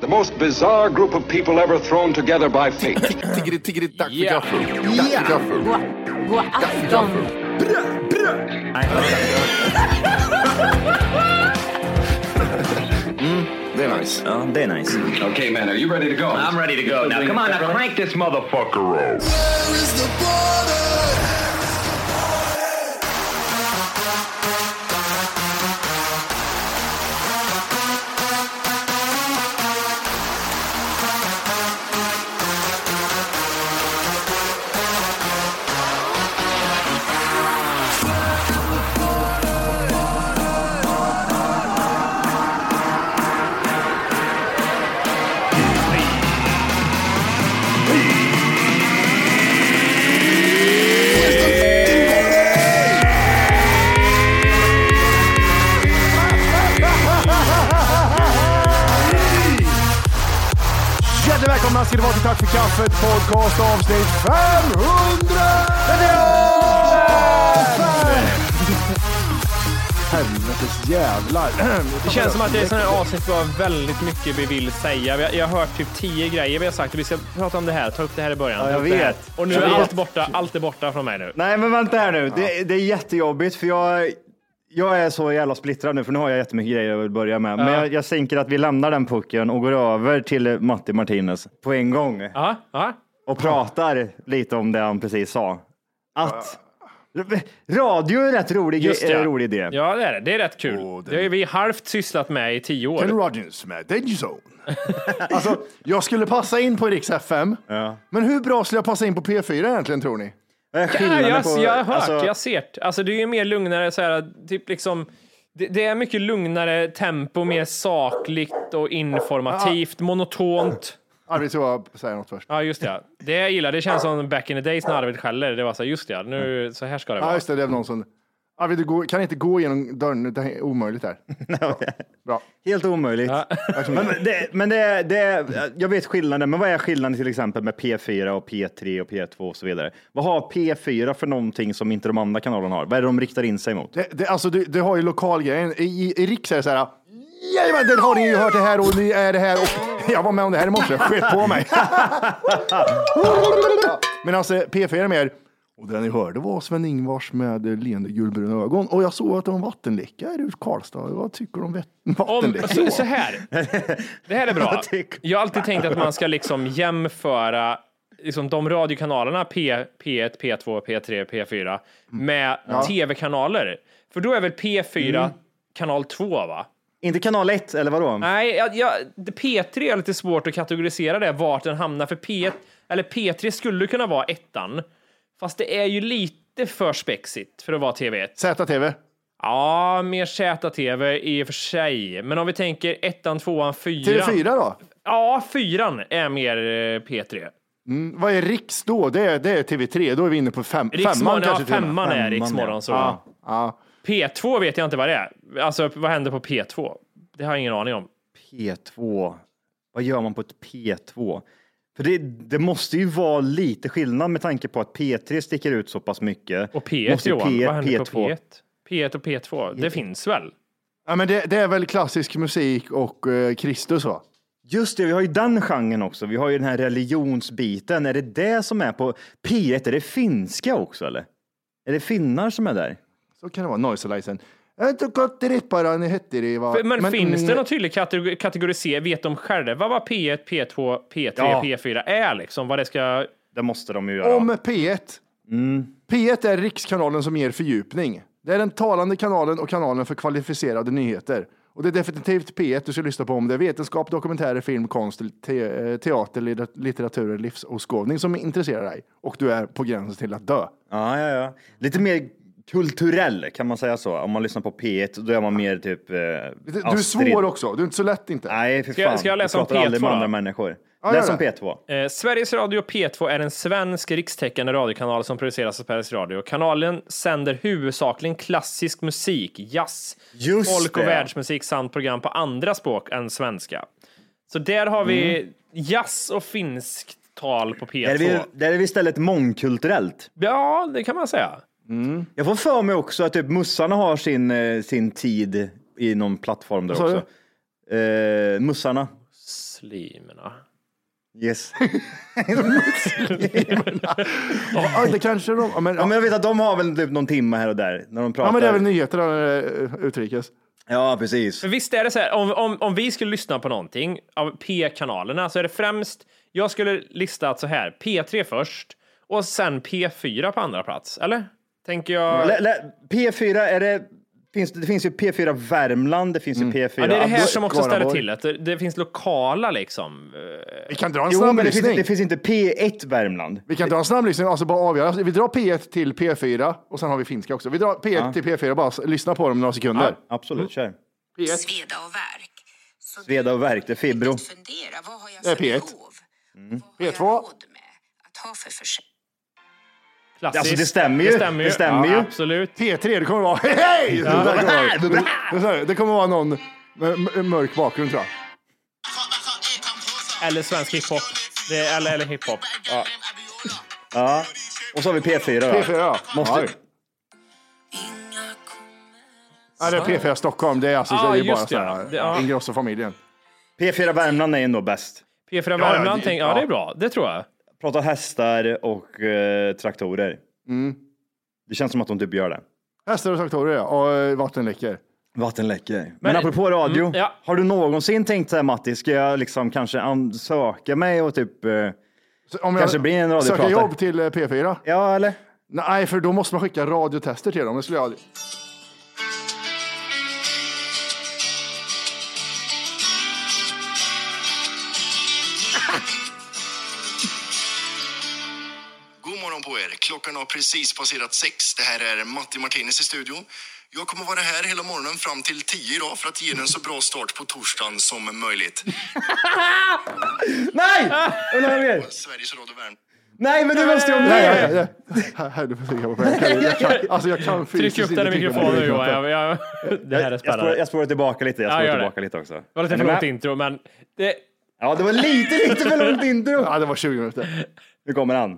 The most bizarre group of people ever thrown together by fate. Tiggeri, tiggeri, dack för Ja. gaffel. Dack för gaffel. God, god afton. Det är mm, nice. Ja, det är nice. okay, man, are you ready to go? I'm ready to go. Now, come on, now crank this motherfucker up. Hjärtligt välkomna ska det vara till Tack för kaffet podcast avsnitt 500! Helvetes jävlar. Det känns som att det är sådana här avsnitt vi har väldigt mycket vi vill säga. Vi har- Jag har hört typ tio grejer vi har sagt och vi ska prata om det här. Ta upp det här i början. Ja, jag vet. Och nu är allt borta. Allt är borta från mig nu. Nej, men vänta här nu. Det, det är jättejobbigt för jag, jag är så jävla splittrad nu för nu har jag jättemycket grejer jag vill börja med. Men jag, jag tänker att vi lämnar den pucken och går över till Matti Martinez på en gång Ja, ja. och pratar lite om det han precis sa. Att radio är en rätt rolig, Just ja. rolig idé. Ja, det är det. Det är rätt kul. Åh, det- Det har vi halvt sysslat med i tio Ken år. Rogers med Danger Zone. alltså, jag skulle passa in på Rix FM. Men hur bra skulle jag passa in på P4 egentligen tror ni? Är Ja, jag, på- jag har hört, alltså- jag har sett. Alltså det är ju mer lugnare så här, typ liksom det, det är mycket lugnare tempo, mer sakligt och informativt, monotont. Arvid tror jag säger något först. Ja, just det. Det jag gillar, det känns som back in the days när Arvid skäller. Det var så här, just det, nu, så här ska det Ja, vara. just det. Det är någon som... Arvid, du går, kan inte gå genom dörren. Det är omöjligt här. Bra. Helt omöjligt. Men, det, men det, det, jag vet skillnaden, men vad är skillnaden till exempel med P4 och P3 och P2 och så vidare? Vad har P4 för någonting som inte de andra kanalerna har? Vad är det de riktar in sig mot? Det, det, alltså, du, du har ju lokalgrejen. I, i, i Riks är det så här. Jajamän, den har ni ju hört det här och ni är det här. Och jag var med om det här i morse. Jag sket på mig. Men alltså P4 är mer. Och det ni hörde var Sven-Ingvars med leende gulbruna ögon. Och jag såg att det var en vattenläcka här ute i Karlstad. Vad tycker du om vett- Om, vattenläckor? så, så här. Det här är bra. Jag har alltid tänkt att man ska liksom jämföra liksom de radiokanalerna P, P1, P2, P3, P4 med tv-kanaler. För då är väl P4 kanal 2 va? Inte kanal 1 eller vadå? Nej, jag, jag, det- P3 är lite svårt att kategorisera det, vart den hamnar. För P1, eller P3 skulle kunna vara ettan. Fast det är ju lite för spexigt för att vara TV1. ZTV. Ja, mer ZTV i och för sig. Men om vi tänker ettan, tvåan, fyran. TV4 då? Ja, fyran är mer eh, P3. Mm, vad är Riks då? Det är, det är TV3. Då är vi inne på fem, femman Riksmorgon, ja, kanske och med. femman är Femman, Riksmorgon. Så. Ja, ja. P2 vet jag inte vad det är. Alltså, vad händer på P2? Det har jag ingen aning om. P2. Vad gör man på ett P2? För det, det måste ju vara lite skillnad med tanke på att P3 sticker ut så pass mycket. Och P1 Måste Johan, P1, vad händer på P2? P1? P1 och P2, det finns väl? ja men det, det är väl klassisk musik och eh, Kristus va? Just det, vi har ju den genren också. Vi har ju den här religionsbiten. Är det det som är på P1? Är det finska också eller? Är det finnar som är där? Så kan det vara. Noiselisen. Jag inte gått rätt bara, ni hette det va. Men, finns det mm, någon tydlig kategori, kategori Vet de själva vad P1, P2, P3, Ja. P4 är liksom? Vad det ska... Det måste de ju göra. Om P1. P1 är rikskanalen som ger fördjupning. Det är den talande kanalen och kanalen för kvalificerade nyheter. Och det är definitivt P1 du ska lyssna på om det är vetenskap, dokumentärer, film, konst, te eh, teater, litter- litteratur livsåskådning som intresserar dig. Och du är på gränsen till att dö. Ja, ja, ja. Lite mer kulturell, kan man säga så? Om man lyssnar på P1, då är man mer typ... Eh, Du, är Astrid. svår också, du är inte så lätt inte. Nej, för Ska jag- fan. ska jag läsa om pratar aldrig P2 med då? andra människor. Ja, Läs om det. P2. Eh, Sveriges Radio P2 är en svensk rikstäckande radiokanal som produceras av Sveriges Radio. Kanalen sänder huvudsakligen klassisk musik, jazz, Just folk och det. världsmusik samt program på andra språk än svenska. Så där har vi Mm. jazz och finskt tal på P2. Där är, vi, där är vi istället mångkulturellt. Ja, det kan man säga. Jag får för mig också att typ mussarna har sin, eh, sin tid i någon plattform där Vad sa också. Eh, mussarna. Slimerna. Yes. Ja, det kanske de... Ja, men, Ja, men jag vet att de har väl typ någon timme här och där när de pratar. ja, men det är väl nyheter eh, utrikes. Ja, precis. För visst är det så här, om, om, om vi skulle lyssna på någonting av P-kanalerna så är det främst, jag skulle listat så här, P3 först och sen P4 på andra plats, eller? Tänker jag. Lä- lä- P4, är det, finns, det finns ju P4 Värmland, det finns ju P4 Ja, det är det här som också ställer till det. Det- finns lokala liksom. eh, Vi kan dra en Jo, snabb men det finns, det finns inte P1 Värmland. Vi kan dra en snabb lyssning, alltså bara avgöra. Vi drar P1 till P4 och sen har vi finska också. Vi drar P1 till P4, bara s- lyssna på dem några sekunder. Absolut, kör. P1. sveda och värk. Så Sveda och värk, det är fibro. Fundera, vad har jag Det är för P1. behov? Mm. Vad har P2. jag råd med att ha för försäkring? Klassiskt. Alltså, det stämmer ju. Det stämmer ju. Det stämmer ja, ju. Absolut. P3, det kommer vara hej! Det, där kommer vara- det kommer vara någon med mörk bakgrund tror jag. Eller svensk hiphop. Det är- Eller, eller hiphop. Ja. Ja. Och så har vi P4 då. P4 ja. Måste- Ja, Ja, det är P4 Stockholm, det är alltså Ja, det är bara så här, ja. Ja. Ingrosso-familjen. P4 Värmland är ändå bäst. P4 ja, Värmland, det- tänk, ja ja. det är bra. Det tror jag. Pratar hästar och eh, traktorer. Det känns som att de typ gör det. Hästar och traktorer ja, och eh, vattenläckor. Vatten läcker. Men, Men- apropå radio, Mm, ja. har du någonsin tänkt så här Matti, ska jag liksom kanske ansöka mig och typ, eh, Så Om Kanske blir en radiopratare. jobb till eh, P4? ja eller? Nej, för då måste man skicka radiotester till dem. Det skulle jag aldrig. morgon på er. Klockan har precis passerat sex. Det här är Matti Martinez i studion. Jag kommer vara här hela morgonen fram till tio idag för att ge er en så bra start på torsdagen som möjligt. Nej! Jag vill höra mer. Sveriges Radio Värn. Nej, men du måste ju ha Nej, mer! nej, nej. Här, här, du får trycka på jag kan, jag kan, Alltså jag kan Tryck upp den i mikrofonen den Johan. Jag, jag, det här är Jag spårar, spännande. jag spårar tillbaka lite, jag Ja, spårar gör det. tillbaka lite också. Det var lite för långt intro, men det, Ja, det var lite, lite för långt intro. Ja, det var 20 minuter. Nu kommer han.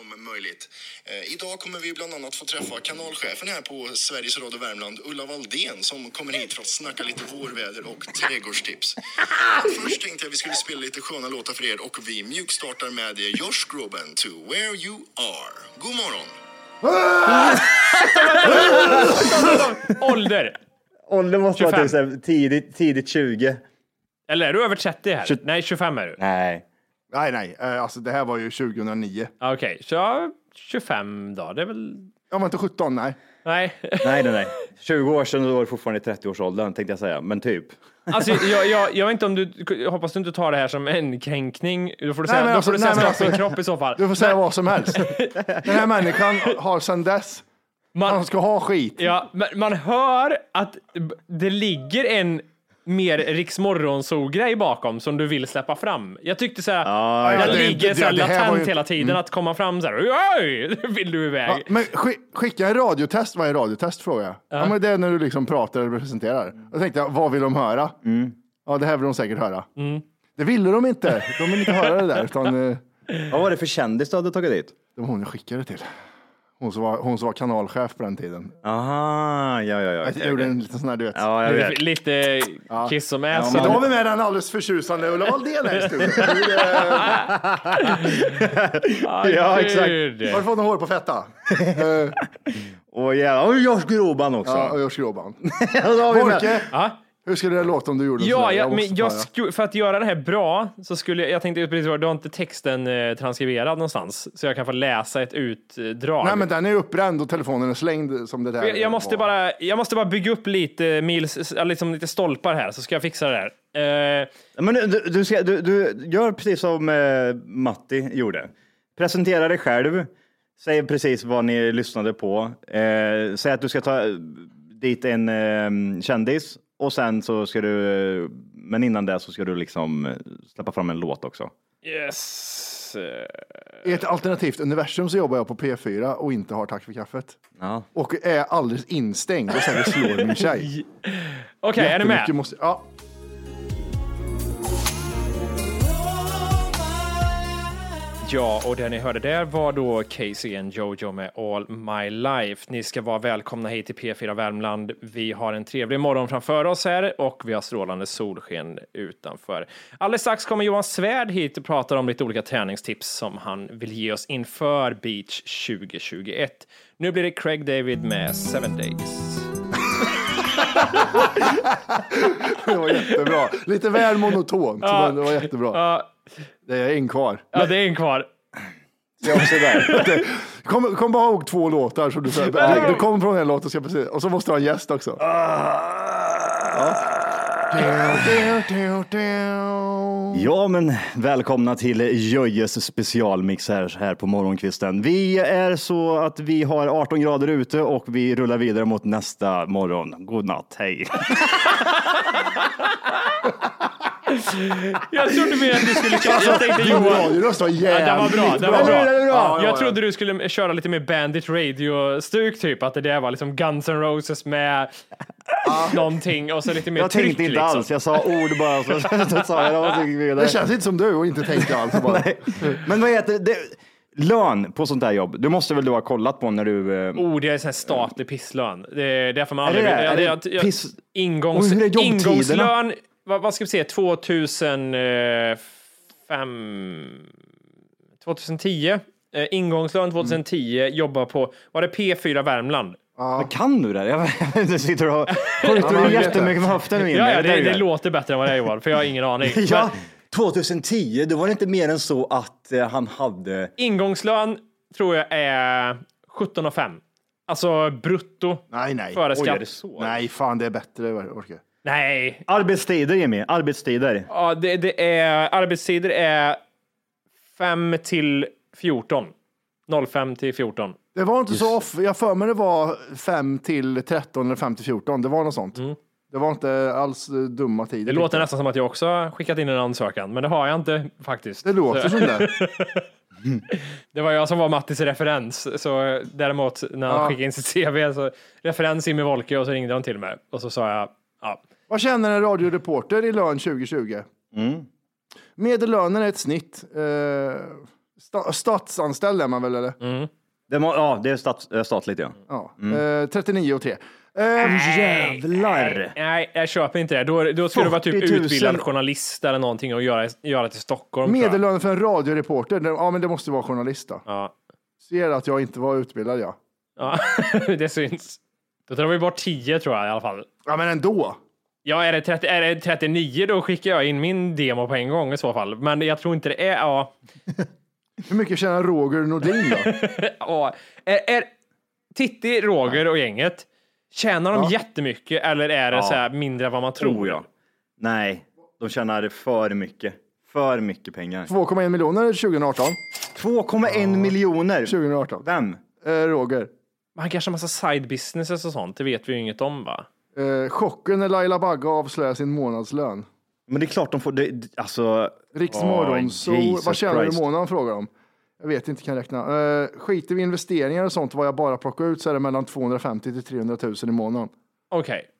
Om möjligt. Eh, idag kommer vi bland annat få träffa kanalchefen här på Sveriges Radio Värmland, Ulla Valdén, som kommer hit för att snacka lite vårväder och trädgårdstips. Först tänkte jag vi skulle spela lite sköna låtar för er och vi mjukstartar med Josh Groban to Where You Are. God morgon! ålder. Ålder måste vara 25. typ så här tidigt, tidigt 20. Eller är du över 30 här? Tjugo- Nej, 25 är du. Nej. Nej, nej. eh, Alltså det här var ju 2009. Ja, Okej, så ja, 25 då. Det är väl... Jag var inte 17, nej. Nej. Nej, nej, nej. 20 år sedan då var du fortfarande i 30-årsåldern tänkte jag säga, men typ. Alltså, jag, jag, jag vet inte om du, jag hoppas du inte tar det här som en kränkning. Då får du säga, men då alltså, får du säga nej, men straff i alltså- kropp i så fall. Du får säga vad som helst. Den här människan har sedan dess, Man, han ska ha skit. ja, men man hör att det ligger en mer Riks Morgonzoo-grej bakom som du vill släppa fram. Jag tyckte så här, Ja, det ja, det- ligger det- så här det här var latent ju- hela tiden att komma fram så här, oj, nu vill du iväg. Ja, men sk- skicka en radiotest, vad är radiotest frågar jag. Ja. men det är när du liksom pratar eller presenterar. Jag tänkte, vad vill de höra? Ja, det här vill de säkert höra. Det ville de inte. De vill inte höra det där, utan eh, Vad var det för kändis du hade tagit dit? det var hon jag skickade till. Hon som var, hon som var kanalchef på den tiden. Aha, ja, ja, ja. Jag gjorde en liten sån här, du vet. Ja, jag vet. Lite kiss och ass. Idag har vi med den alldeles förtjusande Ulla Valdén här i studion. Eh, Ja, exakt. Har du fått något hår på fetta? Och jävlar, och Josh Groban också. Ja, och Josh Groban. Och hur skulle det låta om du gjorde Ja, sådär? ja men jag sku, för att göra det här bra så skulle jag, jag tänkte precis du har inte texten eh, transkriberad någonstans så jag kan få läsa ett utdrag. Nej, men den är uppbränd och telefonen är slängd som det där. jag, jag, måste var. bara, jag måste bara bygga upp lite mils, liksom lite stolpar här så ska jag fixa det där. Eh, Men du, du, du, ska, du, du gör precis som eh, Matti gjorde. Presentera dig själv. Säg precis vad ni lyssnade på. Eh, säg att du ska ta dit en eh, kändis och sen så ska du, men innan det så ska du liksom eh, släppa fram en låt också. yes. I ett alternativt universum så jobbar jag på P4 och inte har Tack för kaffet. Ja. Och är alldeles instängd och säger slår min tjej. Okej, är ni med? Måste, ja. Ja, och det ni hörde där var då Casey and Jojo med All My Life. Ni ska vara välkomna hit till P4 Värmland. Vi har en trevlig morgon framför oss här och vi har strålande solsken utanför. Alldeles strax kommer Johan Svärd hit och pratar om lite olika träningstips som han vill ge oss inför Beach 2021. Nu blir det Craig David med Seven Days. Det var jättebra. Lite väl monotont, men det var jättebra. Ja, Det är en kvar. ja, det är en kvar. Jag också där. Kom, kom bara ihåg två låtar som du sa. Du kom från en låt och, ska precis, och så måste du ha en gäst också. Ja, men välkomna till Jöjes specialmix här, här på morgonkvisten. Vi är så att vi har 18 grader ute och vi rullar vidare mot nästa morgon. God natt, hej. Jag trodde mer att du skulle köra. Jag tänkte Din Johan. radioröst var Ja, det var bra. jävligt Det var bra. Det var bra. Ja, ja, Jag ja. trodde du skulle köra lite mer Bandit Radio-stuk, typ. Att det där var liksom Guns N' Roses med någonting och så lite mer Jag tryck. tänkte inte liksom. alls, jag sa ord bara. Så, så sa jag. Det känns inte som du och inte tänkte alls. Bara. Men vad heter det? Lön på sånt här jobb, du måste väl du ha kollat på när du... eh, Oh, det är en sån här statlig pisslön. Det är därför man Är det aldrig... det? jag- Är det jag- jag- piss- Ingångs, Och hur är jobbtiderna? ingångslön, vad, vad ska vi säga, 2005... 2010. Eh, ingångslön 2010, jobbar på, var det P4 Värmland? Men Kan du det? Jag, du sitter och man ja, jättemycket med höften nu. Ja, ja det, det det. låter bättre än vad det är Johan, för jag har ingen aning. Ja, 2010, då var det inte mer än så att eh, han hade... Ingångslön tror jag är 17 5. Alltså brutto. Nej, nej. Före skatt. är det så? Nej, fan det är bättre. Jag orkar. Nej, Arbetstider Jimmy, arbetstider. ja, det, det är, arbetstider är 5 till 14. 05 till 14. Det var inte så off. Jag för mig det var 5 till 13 eller 5 till 14. Det var något sånt. Det var inte alls eh, dumma tider. Mm. Det låter nästan som att jag också har skickat in en ansökan, men det har jag inte faktiskt. Det låter Så- som det. Det var jag som var Mattis referens, så däremot när han Ja. skickade in sitt CV så referens Jimmy Wolke och så ringde han till mig och så sa jag ja, Vad känner en radioreporter i lön 2020? Medellönen är ett snitt. Eh, sta- statsanställd är man väl eller? Det må, ja, det är stat, eh, statligt ja. Ja. Eh, 39 och 3. Eh, Jävlar! Nej, jag köper inte det. Då, då ska du vara typ 40 000. utbildad journalist eller någonting och göra, göra till Stockholm. medellönen för en radioreporter, ja men det måste vara journalist då. Ja. Ser att jag inte var utbildad ja. ja, det syns. Då tar vi bort 10 tror jag i alla fall. Ja men ändå. Ja, är det, 30, är det 39 då skickar jag in min demo på en gång i så fall. Men jag tror inte det är, ja. Hur mycket tjänar Roger Nordin då? ja. Är, är Titti, Roger och gänget, tjänar de jättemycket eller är det Ja. så här mindre än vad man tror? Tror jag. Nej, de tjänar för mycket. För mycket pengar. 2,1 miljoner 2018. 2,1 miljoner. 2018. Vem? Eh, Roger. Han kanske har massa side businesses och sånt, det vet vi ju inget om va? Eh, chocken när Laila Bagge avslöjar sin månadslön. Men det är klart de får, det, alltså. Riks Åh, morgonzoo. Jesus Vad tjänar du i månaden frågar de. Jag vet inte, kan räkna. Eh, skiter vi i investeringar och sånt, vad jag bara plockar ut så är det mellan 250 till 300 000 i månaden. Okej.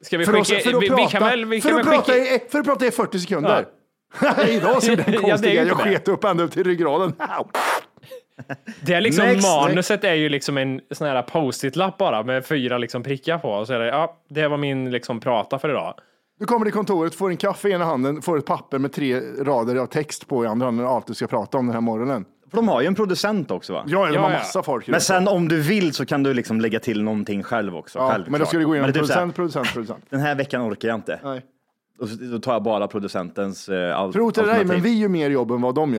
Ska vi För, skicka... för, att, vi, prata, vi kan väl, vi för, att prata skicka... i, för att prata i 40 sekunder. Idag så är det Ja, jag sket upp ända upp till ryggraden. Det är liksom Next, manuset är ju liksom en sån här post-it-lapp bara med fyra liksom prickar på. Och så är det, ja, det var min liksom prata för idag. Du kommer till kontoret, får en kaffe i ena handen, får ett papper med tre rader av text på i andra handen, allt du ska prata om den här morgonen. För de har ju en producent också va? Ja, de har ja. massa folk. Men det. sen om du vill så kan du liksom lägga till någonting själv också. ja, självklart. men då ska du gå igenom det typ så här, producent, producent, producent. Den här veckan orkar jag inte. Nej. Och så, då tar jag bara producentens eh, al- Tro till dig, men vi gör mer jobb än vad de gör.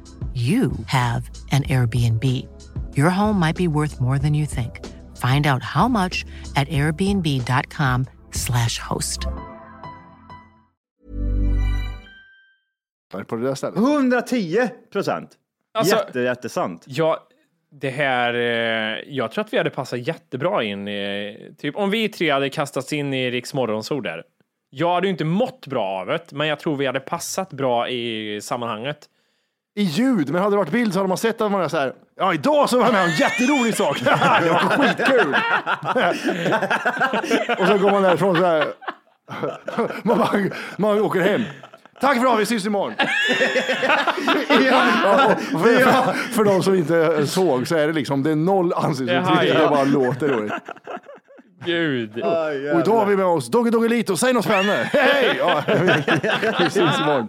you have an Airbnb. Your home might be worth more than you think. Find out how much at airbnb.com/slash host. På det där stället. 110 procent! Alltså- Jätte, jättesant. Ja, det här, eh, jag tror att vi hade passat jättebra in typ om vi tre hade kastats in i Riks morgonsol där. Jag hade ju inte mått bra av det, men jag tror vi hade passat bra i sammanhanget. I ljud, men hade det varit bild så hade man sett att man är så här. Ja, idag så var jag med om en jätterolig sak. det var skitkul. och så går man därifrån så här. man, bara, man åker hem. Tack för idag, vi syns imorgon. ja, för, för, för de som inte såg så är det liksom, det är noll ansiktsuttryck, det bara låter roligt. Gud. Och idag har vi med oss Dogge Doggelito, säg något spännande. Hej! Ja, vi syns imorgon.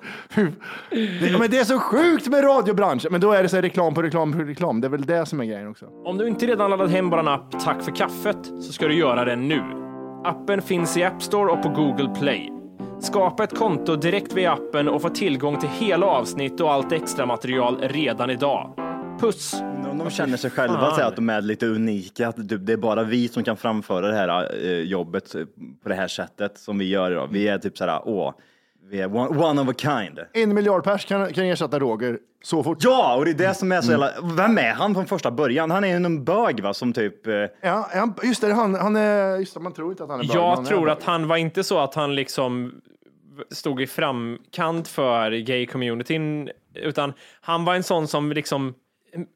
Det, men det är så sjukt med radiobranschen. Men då är det så här reklam på reklam på reklam. Det är väl det som är grejen också. Om du inte redan laddat hem vår app Tack för kaffet så ska du göra det nu. Appen finns i App Store och på Google Play. Skapa ett konto direkt via appen och få tillgång till hela avsnitt och allt extra material redan idag. Puss! De, de känner sig själva fan. så att de är lite unika, att typ, det är bara vi som kan framföra det här eh, jobbet eh, på det här sättet som vi gör idag. Vi är typ så här, åh, vi är one, one of a kind. En miljard pers kan, kan ersätta Roger så fort. Ja, och det är det som är så jävla, vem är han från första början? Han är ju en bög va, som typ, eh, Ja, han, just det, han, han är, just det, man tror inte att han är bög, Jag tror att han var inte så att han liksom stod i framkant för gay-communityn, utan han var en sån som liksom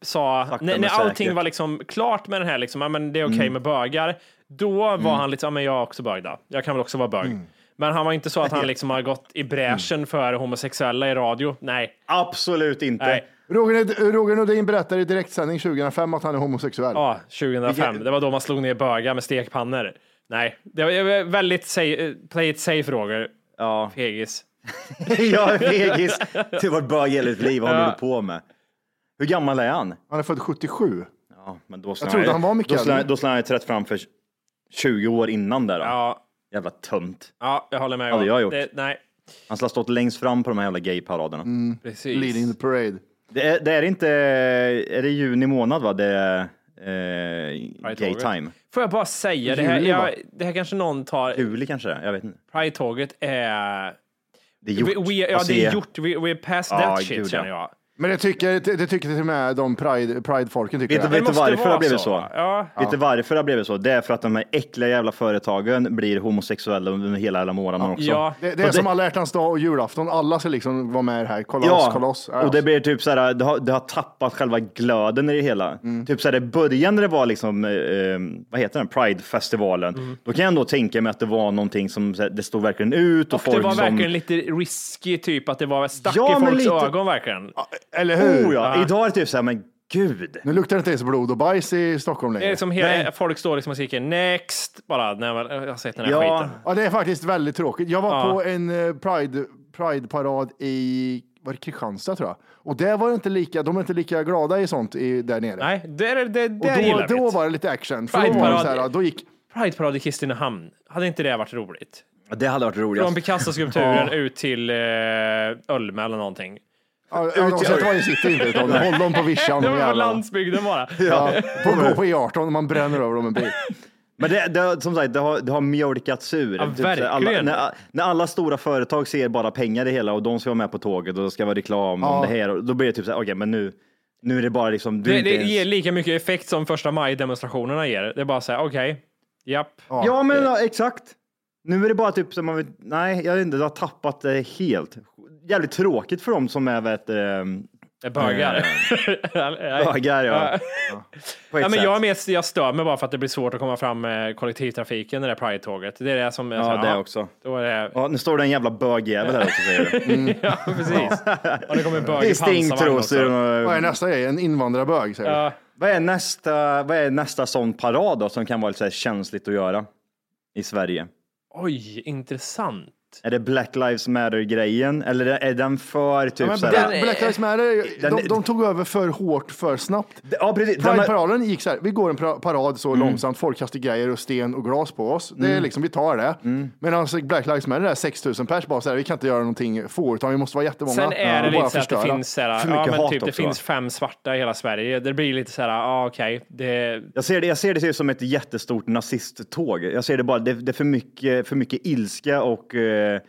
sa, när, när allting säkert. var liksom klart med den här, liksom, ja, men det är okej med bögar, då var han liksom, ja, men jag är också bög då. Jag kan väl också vara bög. Men han var inte så att han liksom har gått i bräschen för homosexuella i radio. Nej. absolut inte. Nej. Roger, Roger Nordin berättade i direktsändning 2005 att han är homosexuell. Ja, 2005. Det var då man slog ner bögar med stekpannor. Nej, det var väldigt safe, play it safe Roger. Ja, Fegis. jag är fegis. Har varit bög hela ditt liv, vad håller du på med? Hur gammal är han? Han är född 77. Ja, men då Jag trodde han var mycket Då skulle han- äldre. då skulle han ha trätt fram för 20 år innan där då. Ja, Jävla tönt. ja, jag håller med. Hade jag gjort. Det, nej, Han skulle ha stått längst fram på de här jävla gayparaderna. precis. Leading the parade. Det, är, det är inte, är det juni månad va? Det är eh, gay time. Får jag bara säga, det här, Juli, jag, det här kanske någon tar... Juli kanske jag vet inte. Pride-tåget är... Det är gjort. We, we, ja, det är gjort. We, we're past Ja, that gud, shit, ja. känner jag. Men det tycker, det, det tycker till och med de pride, pride-folken tycker Vet du, det. vet du varför det har blivit så. så? Ja. Vet du varför det har blivit så? Det är för att de här äckliga jävla företagen blir homosexuella under hela jävla månaden också. Ja, Det, det är Och som alla hjärtans dag och julafton. Alla ska liksom vara med här. Kolla oss, kolla oss. och det blir typ så här, det har, det har tappat själva glöden i det hela. Mm. Typ så här, i början när det var liksom, eh, eh, vad heter den, Pride-festivalen, Mm. då kan jag ändå tänka mig att det var någonting som, så här, det stod verkligen ut och, och folk det var som... verkligen lite risky, typ att det var stack Ja, i folks lite- ögon verkligen. Eller hur? Oh, ja. Idag är det typ så här, men gud. Nu luktar det inte ens blod och bajs i Stockholm Det är längre. liksom hela, folk står liksom och skriker next, bara när man, jag har sett den här Ja. skiten. Ja, det är faktiskt väldigt tråkigt. Jag var Ja. på en eh, Pride, Pride-parad i var det Kristianstad tror jag. Och där var det inte lika, de är inte lika glada i sånt i, där nere. Nej, det, det, det, och då, då var det lite action. För då, var det Pride-parad- så här, då gick, Pride-parad i Kristinehamn, hade inte det varit roligt? Det hade varit Från roligast. Picasso-skulpturen ut till eh, Ölme eller någonting. Ja, ja, de sätter vad i sitt inte, utan håll dem på vischan. Det de var på landsbygden bara. Ja, på, gå på E18 och man bränner över dem en bil. Men det, det, har- som sagt, det har, det har mjölkats ur. Ja, här, alla, när, när alla stora företag ser bara pengar i hela och de ska vara med på tåget och det ska vara reklam Ja. om det här. Och då blir det typ så här, okej, men nu, nu är det bara liksom. Du Det, det ens- ger lika mycket effekt som första maj-demonstrationerna ger. Det är bara så här, okej, japp. Ja, men ja, exakt. Nu är det bara typ som man vet, nej, jag vet inte, det har tappat det helt. Jävligt tråkigt för dem som är, vet, ehm, Bögar. bögar, ja. Ett Ja, men jag, är mest, jag stör mig bara för att det blir svårt att komma fram med kollektivtrafiken i det där Pride-tåget. Det är det som är så Ja, här, det också. Då är det, Ja, nu står det en jävla bögjävel här också säger du. ja, precis. Och det kommer bög i är pansarvagn också. och... Vad är nästa grej? En invandrarbög säger du? Ja, Vad är nästa, vad är nästa sån parad då som kan vara lite så här känsligt att göra i Sverige? oj, intressant. Är det Black Lives Matter-grejen eller är den för typ Ja, men så här? Black, Lives Matter, Den- de, de tog över för hårt, för snabbt. Ja, Pride-paraden gick så här, vi går en parad så långsamt, folk kastar grejer och sten och glas på oss. Det är liksom, vi tar det. Medan Black Lives Matter är 6000 pers bara så här, vi kan inte göra någonting få, utan vi måste vara jättemånga. Sen är det lite så att det finns, så här, ja, men hat typ, det också, finns fem svarta i hela Sverige. Det blir lite så här, ja okej, det, Jag ser, det, jag ser det som ett jättestort nazisttåg. Jag ser det bara, det, det är för mycket, för mycket ilska och eh,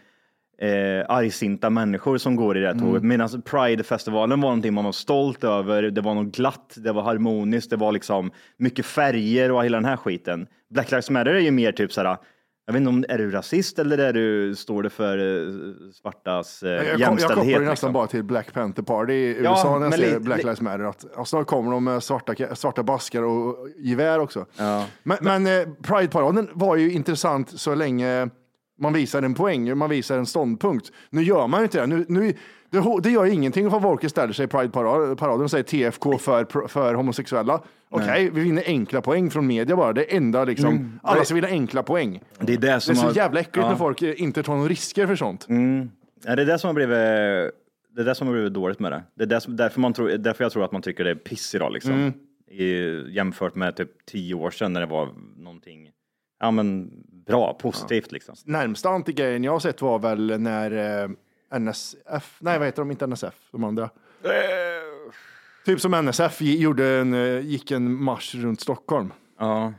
eh, argsinta människor som går i det här tåget. Medan Pride-festivalen var någonting man var stolt över. Det var något glatt, det var harmoniskt, det var liksom mycket färger och hela den här skiten. Black Lives Matter är ju mer typ så här, jag vet inte om är du rasist eller är du, står det för eh, svartas eh, Jag, jag jämställdhet? kopplar det nästan liksom. bara till Black Panther Party i Ja, USA när jag men ser Black li- Lives Matter. Att, och snart kommer de med svarta, svarta baskar och gevär också. Ja. Men, men eh, Pride-paraden var ju intressant så länge man visar en poäng, man visar en ståndpunkt. Nu gör man ju inte det. Nu, nu, det, det gör ingenting ifall Wolke ställer sig i Pride-paraden och säger TFK för, för homosexuella. Okej, vi vinner enkla poäng från media bara. Det enda liksom, alla ska vinna enkla poäng. Det är det Det är som så har- jävla äckligt Ja. när folk eh, inte tar några risker för sånt. Ja, det är det som har blivit, det är det som har blivit dåligt med det. Det är det som, därför, man tror, därför jag tror att man tycker det är piss idag, liksom. Mm. I, jämfört med typ tio år sedan när det var någonting ja, men, bra, positivt. Liksom. Närmsta antigrejen jag har sett var väl när eh, NSF, nej vad heter de, inte NSF, de andra. Typ som NSF gjorde en, eh, gick en marsch runt Stockholm. Ja.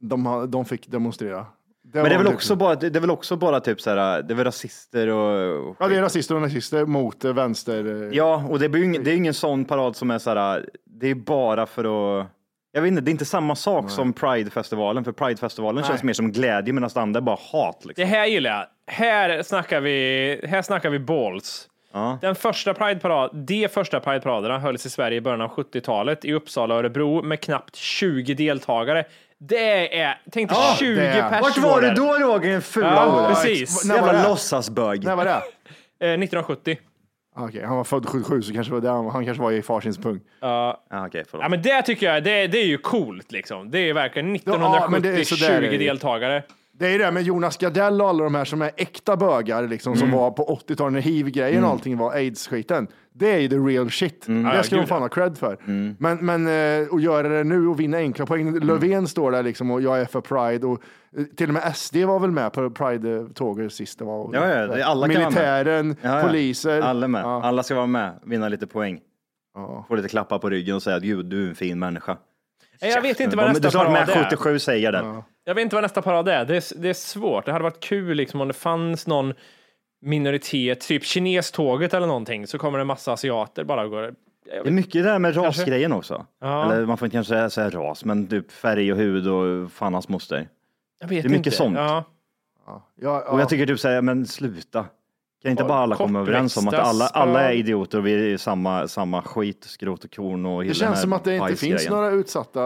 De, de fick demonstrera. Men det är, väl typ- också bara, det är väl också bara typ så här, det är väl rasister och... och Ja, det är rasister och nazister mot eh, vänster. eh, Ja, och det, blir ju ingen, det är ingen sån parad som är så här, det är bara för att jag vet inte, det är inte samma sak som Pride-festivalen, för Pride-festivalen känns mer som glädje medan det andra är bara hat. Liksom. det här gillar jag. Här snackar vi, här snackar vi balls. Ja. Den första Pride-parad, de första Pride-paraderna hölls i Sverige i början av 70-talet i Uppsala och Örebro med knappt 20 deltagare. Det är, tänk dig 20 det är- personer. Vart var du då Roger, din fula Ja, precis. När Jävla låtsasbög. När var det? Eh, 1970. Okej, han var född 77 så kanske var det, han kanske var i farsins pung. Ja, Ah, okay, ja, men det tycker jag, det, det är ju coolt liksom. Det är verkligen 1970, men det är så där 20 är det. deltagare. Det är det med Jonas Gardell och alla de här som är äkta bögar, liksom, Mm. som var på 80-talet när hiv-grejen och allting var aids-skiten. Det är ju the real shit. Ja, Det ska de fan ha cred för. Men, men eh, att göra det nu och vinna enkla poäng. Löfven står där liksom och jag är för Pride och eh, till och med SD var väl med på Pride-tåget sist det var. Ja, ja, det- alla kan vara med. Militären, Ja, ja. poliser. Alla är med. Ja. Alla ska vara med, vinna lite poäng. Ja. Få lite klappar på ryggen och säga att "Gud, du är en fin människa. Nej, Jag vet inte vad nästa du snart parad med är. 77 säger det. Jag vet inte vad nästa parad är. Det är, det är svårt. Det hade varit kul liksom, om det fanns någon minoritet, typ kineståget eller någonting, så kommer det en massa asiater bara går. Det är mycket det här med rasgrejen också. Ja. Eller man får inte kanske säga, säga ras, men typ färg och hud och fan hans moster. Jag vet Det är mycket inte. sånt. Ja. Ja, Och jag tycker typ säga, men sluta. Kan inte bara alla komma överens om att alla, alla är idioter och vi är i samma, samma skit, skrot och korn och hela Det känns som att det inte finns några utsatta...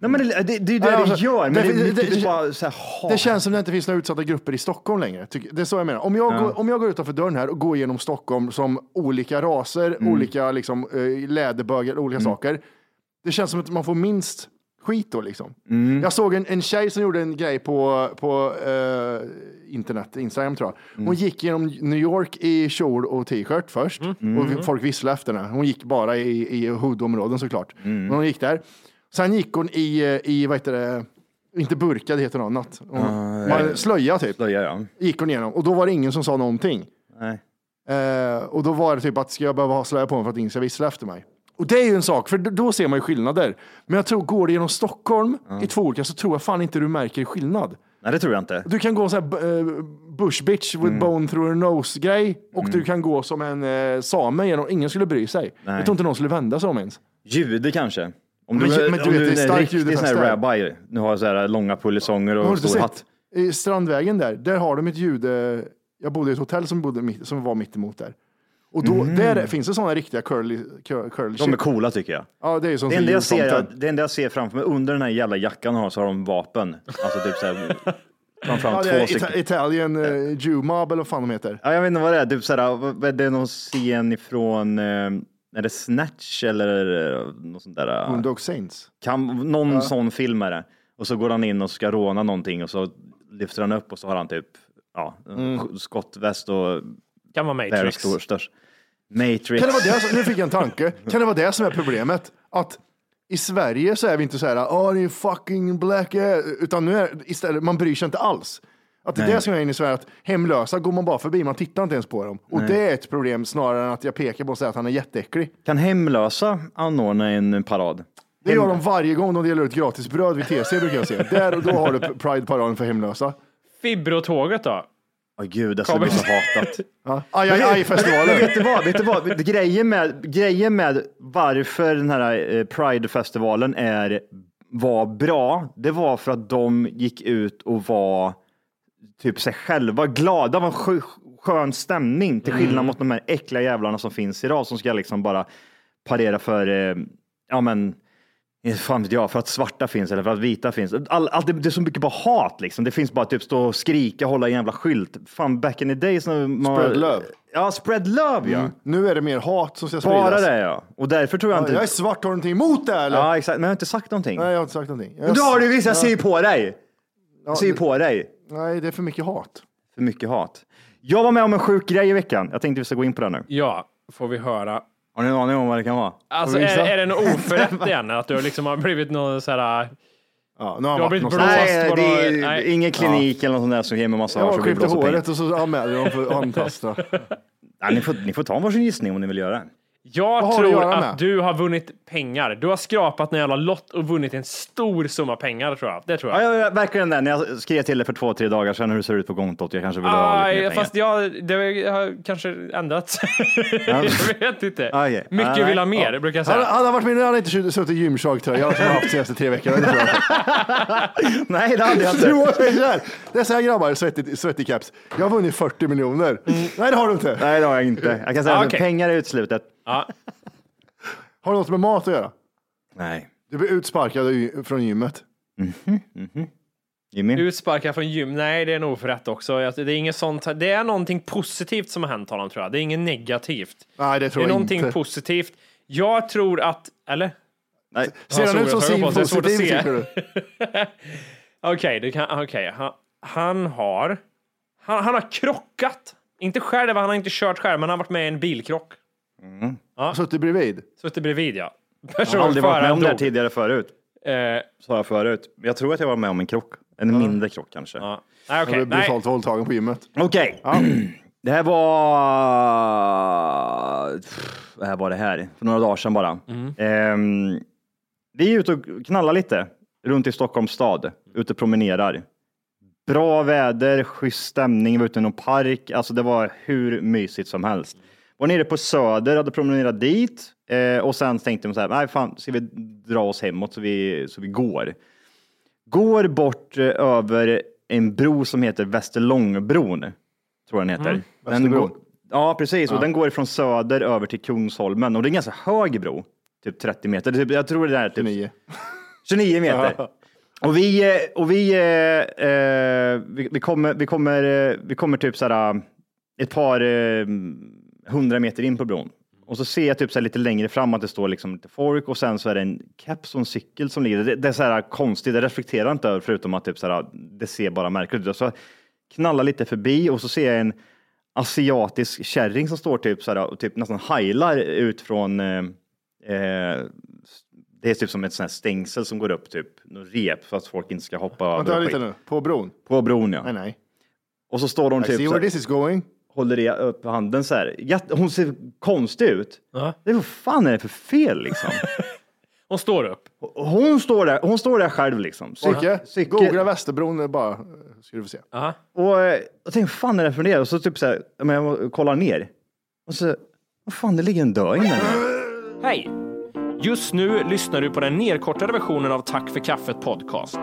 Nej men det, det, det är ju det Ja, det alltså, gör, men det, det- är mycket det- bara så här, hat. Det känns som det inte finns några utsatta grupper i Stockholm längre. Det är så jag menar. Om jag, Ja. går, om jag går utanför dörren här och går igenom Stockholm som olika raser, Mm. olika liksom, eh, läderbögar, olika saker. Det känns som att man får minst skit då liksom. Mm. Jag såg en, en tjej som gjorde en grej på, på eh, internet, Instagram tror jag. Hon Mm. gick genom New York i kjol och t-shirt först. Mm. Och folk visslade efter henne. Hon gick bara i, i hoodområden såklart. Mm. Men hon gick där. Sen gick hon i, eh, i vad heter det, inte burka, det heter något annat. Hon, man, slöja typ. Slöja, ja. Gick hon igenom och då var det ingen som sa någonting. Nej. Eh, och då var det typ att ska jag behöva ha slöja på mig för att ingen ska vissla efter mig? Och det är ju en sak, för då- ser man ju skillnader. Men jag tror, går det genom Stockholm i två olika så tror jag fan inte du märker skillnad. Nej, det tror jag inte. Du kan gå så här eh, bush bitch with Mm. bone through her nose grej och du kan gå som en eh, same genom, ingen skulle bry sig. Nej. Jag tror inte någon skulle vända sig om ens. Jude kanske. Om Men du, men du om vet, du det är en riktig sån här rabbi, nu har så här långa pulisonger Har du och inte stor sett? hatt. I Strandvägen där, där har de ett jude, jag bodde i ett hotell som, bodde som var mitt emot där. Och då, där finns det sådana riktiga curly, cur- curly Mm. De är coola tycker jag. Ja, det är ju som Det enda, jag ser, det enda jag ser framför mig, under den här jävla jackan har, så har de vapen. Alltså typ såhär, fram, fram Ja, det två är stycken. Ita- Italian uh, Jew mob eller vad fan de heter. Ja, jag vet inte vad det är, typ såhär, vad är det någon scen ifrån, eh, är det Snatch eller eh, något sånt där? eh, Boondock Saints. Kan, någon Ja. sån film är det. Och så går han in och ska råna någonting och så lyfter han upp och så har han typ ja, Mm. skottväst och Kan vara Matrix. världens stor, störst. Matrix. Kan det vara det, som- nu fick jag en tanke. Kan det vara det som är problemet? Att i Sverige så är vi inte så här, åh det är fucking black ass", utan nu är istället, man bryr sig inte alls. Att det är Nej. det som är inne i Sverige, att hemlösa går man bara förbi, man tittar inte ens på dem. Och Nej. det är ett problem snarare än att jag pekar på och säger att han är jätteäcklig. Kan hemlösa anordna en parad? Det gör de varje gång de delar ut gratis bröd vid TC brukar jag se. Där och då har du Pride-paraden för hemlösa. Fibrotåget då? Åh gud, det ska bli så hatat. Ja. Aj, aj, aj, festivalen. Vet du vad? Vet du vad? Grejen, med, grejen med varför den här eh, Pride-festivalen är, var bra, det var för att de gick ut och var typ sig själva glada. Det var en skö, skön stämning till skillnad Mm. mot de här äckliga jävlarna som finns idag som ska liksom bara parera för, eh, ja men, inte fan vet jag, för att svarta finns eller för att vita finns. All, all, det, det är så mycket bara hat liksom. Det finns bara typ stå och skrika, hålla en jävla skylt. Fan back in the days. När man, Spread love. Ja, spread love ja. Mm. Nu är det mer hat som ska spridas. Bara det ja. Och därför tror jag Ja, inte... jag är svart, har du någonting emot det eller? Ja, exakt. Men jag har inte sagt någonting. Nej, jag har inte sagt någonting. Men du har du visst, jag ser ju på dig. Ja, Jag ser ju det- på dig. Nej, det är för mycket hat. För mycket hat. Jag var med om en sjuk grej i veckan. Jag tänkte vi ska gå in på det nu. Ja, får vi höra. Har ni en aning om vad det kan vara? Alltså är, är det en oförrätt igen? Att du liksom har blivit någon så här... Ja, nu har Du har blivit blåst. Nej, det är Nej. ingen klinik eller något sånt där som ger mig massage Jag blåsa pengar. håret och så anmälde de för antasta. Nej, ni, får, ni får ta en varsin gissning om ni vill göra det. Jag att tror att med? du har vunnit pengar. Du har skrapat en jävla lott och vunnit en stor summa pengar tror jag. Det tror jag. Ja, jag, verkligen det. När jag skrev till dig för två, tre dagar sedan hur det ser ut på kontot. Jag kanske vill ha lite mer fast jag, det har kanske ändrats. jag vet inte. Okej. Mycket Ja, vill ha nej. mer, brukar jag säga. han har varit med han inte suttit i Gymshark-tröja som han har haft de senaste tre veckorna. Jag. Nej, det hade jag Jo, inte. det är så här. Grabbar, svettig, svettig caps. Jag har vunnit 40 miljoner. Nej, det har du inte. Nej, det har jag inte. Jag kan säga Ah, att okej. pengar är utslutet. Ja. Har du något med mat att göra? Nej. Du blir utsparkad i- från gymmet. Jimmy? Utsparkad från gym, nej det är nog för rätt också. Jag- Det är inget sånt, det är någonting positivt som har hänt honom tror jag. Det är inget negativt. Nej, det Det tror är jag någonting inte. positivt. Jag tror att, eller? Nej. Ser han ut som solglasögon på sig, sin det är svårt att positiv se. tycker du? Okej, det kan, okej. Han, han har, han, han har krockat. Inte själv, han har inte kört själv, men han har varit med i en bilkrock. Suttit bredvid. Suttit bredvid ja. Jag har aldrig varit med om det här tidigare förut. Eh, Sa jag förut. Jag tror att jag var med om en krock. En mindre krock kanske. ja. Nej, Jag okej. blev Nej. brutalt våldtagen på gymmet. Okej. Det här var... Det här var det här. För några dagar sedan bara. Ehm, vi är ute och knallar lite runt i Stockholms stad. Ute och promenerar. Bra väder, schysst stämning. Vi var ute i någon park. Alltså det var hur mysigt som helst. Var nere på Söder, hade promenerat dit. Eh, och sen tänkte de så här, nej fan, ska vi dra oss hemåt så vi, så vi går. Går bort eh, över en bro som heter Västerlångbron, tror jag den heter. Den Västerbron. går, ja, precis. Och den går från Söder över till Kungsholmen. Och det är en ganska hög bro, typ 30 meter. Typ- Jag tror det är typ 29. 29 meter. Och vi, eh, och vi, eh, eh, vi, vi, kommer, vi, kommer, eh, vi kommer typ så här, ett par eh, hundra meter in på bron. Och så ser jag typ så lite längre fram att det står liksom lite folk och sen så är det en keps och en cykel som ligger. Det, det är så här konstigt, det reflekterar inte över förutom att typ så här, det ser bara märkligt ut. Så knallar lite förbi och så ser jag en asiatisk kärring som står typ så här och typ nästan heilar ut från eh, eh, det är typ som ett sånt här stängsel som går upp, typ rep för att folk inte ska hoppa Vänta över lite nu. På bron? På bron ja. Nej, nej. Och så står I typ see så where this is going. Håller i upp handen så här. Hon ser konstig ut. Ja. Det är, vad fan är det för fel liksom? Hon står upp. Hon står där, hon står där själv liksom. Cyke, cykel- googla Västerbron bara, ska du få se. Aha. Och eh, jag tänkte, vad fan är det för det? Och så typ så här, men jag kollar ner. Och så, vad fan, det ligger en döing där. Hej! Just nu lyssnar du på den nedkortade versionen av Tack för kaffet podcast.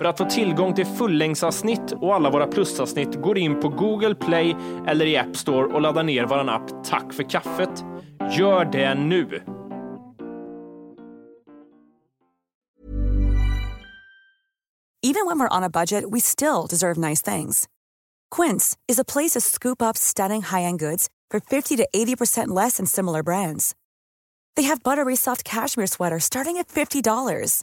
För att få tillgång till fullängdsavsnitt och alla våra plusavsnitt går in på Google Play eller i App Store och laddar ner vår app Tack för kaffet. Gör det nu! Even when we're on a budget, we still deserve nice things. Quince is a place to scoop up stunning high-end goods for 50 to 80% less than similar brands. They have buttery soft cashmere sweaters starting at $50,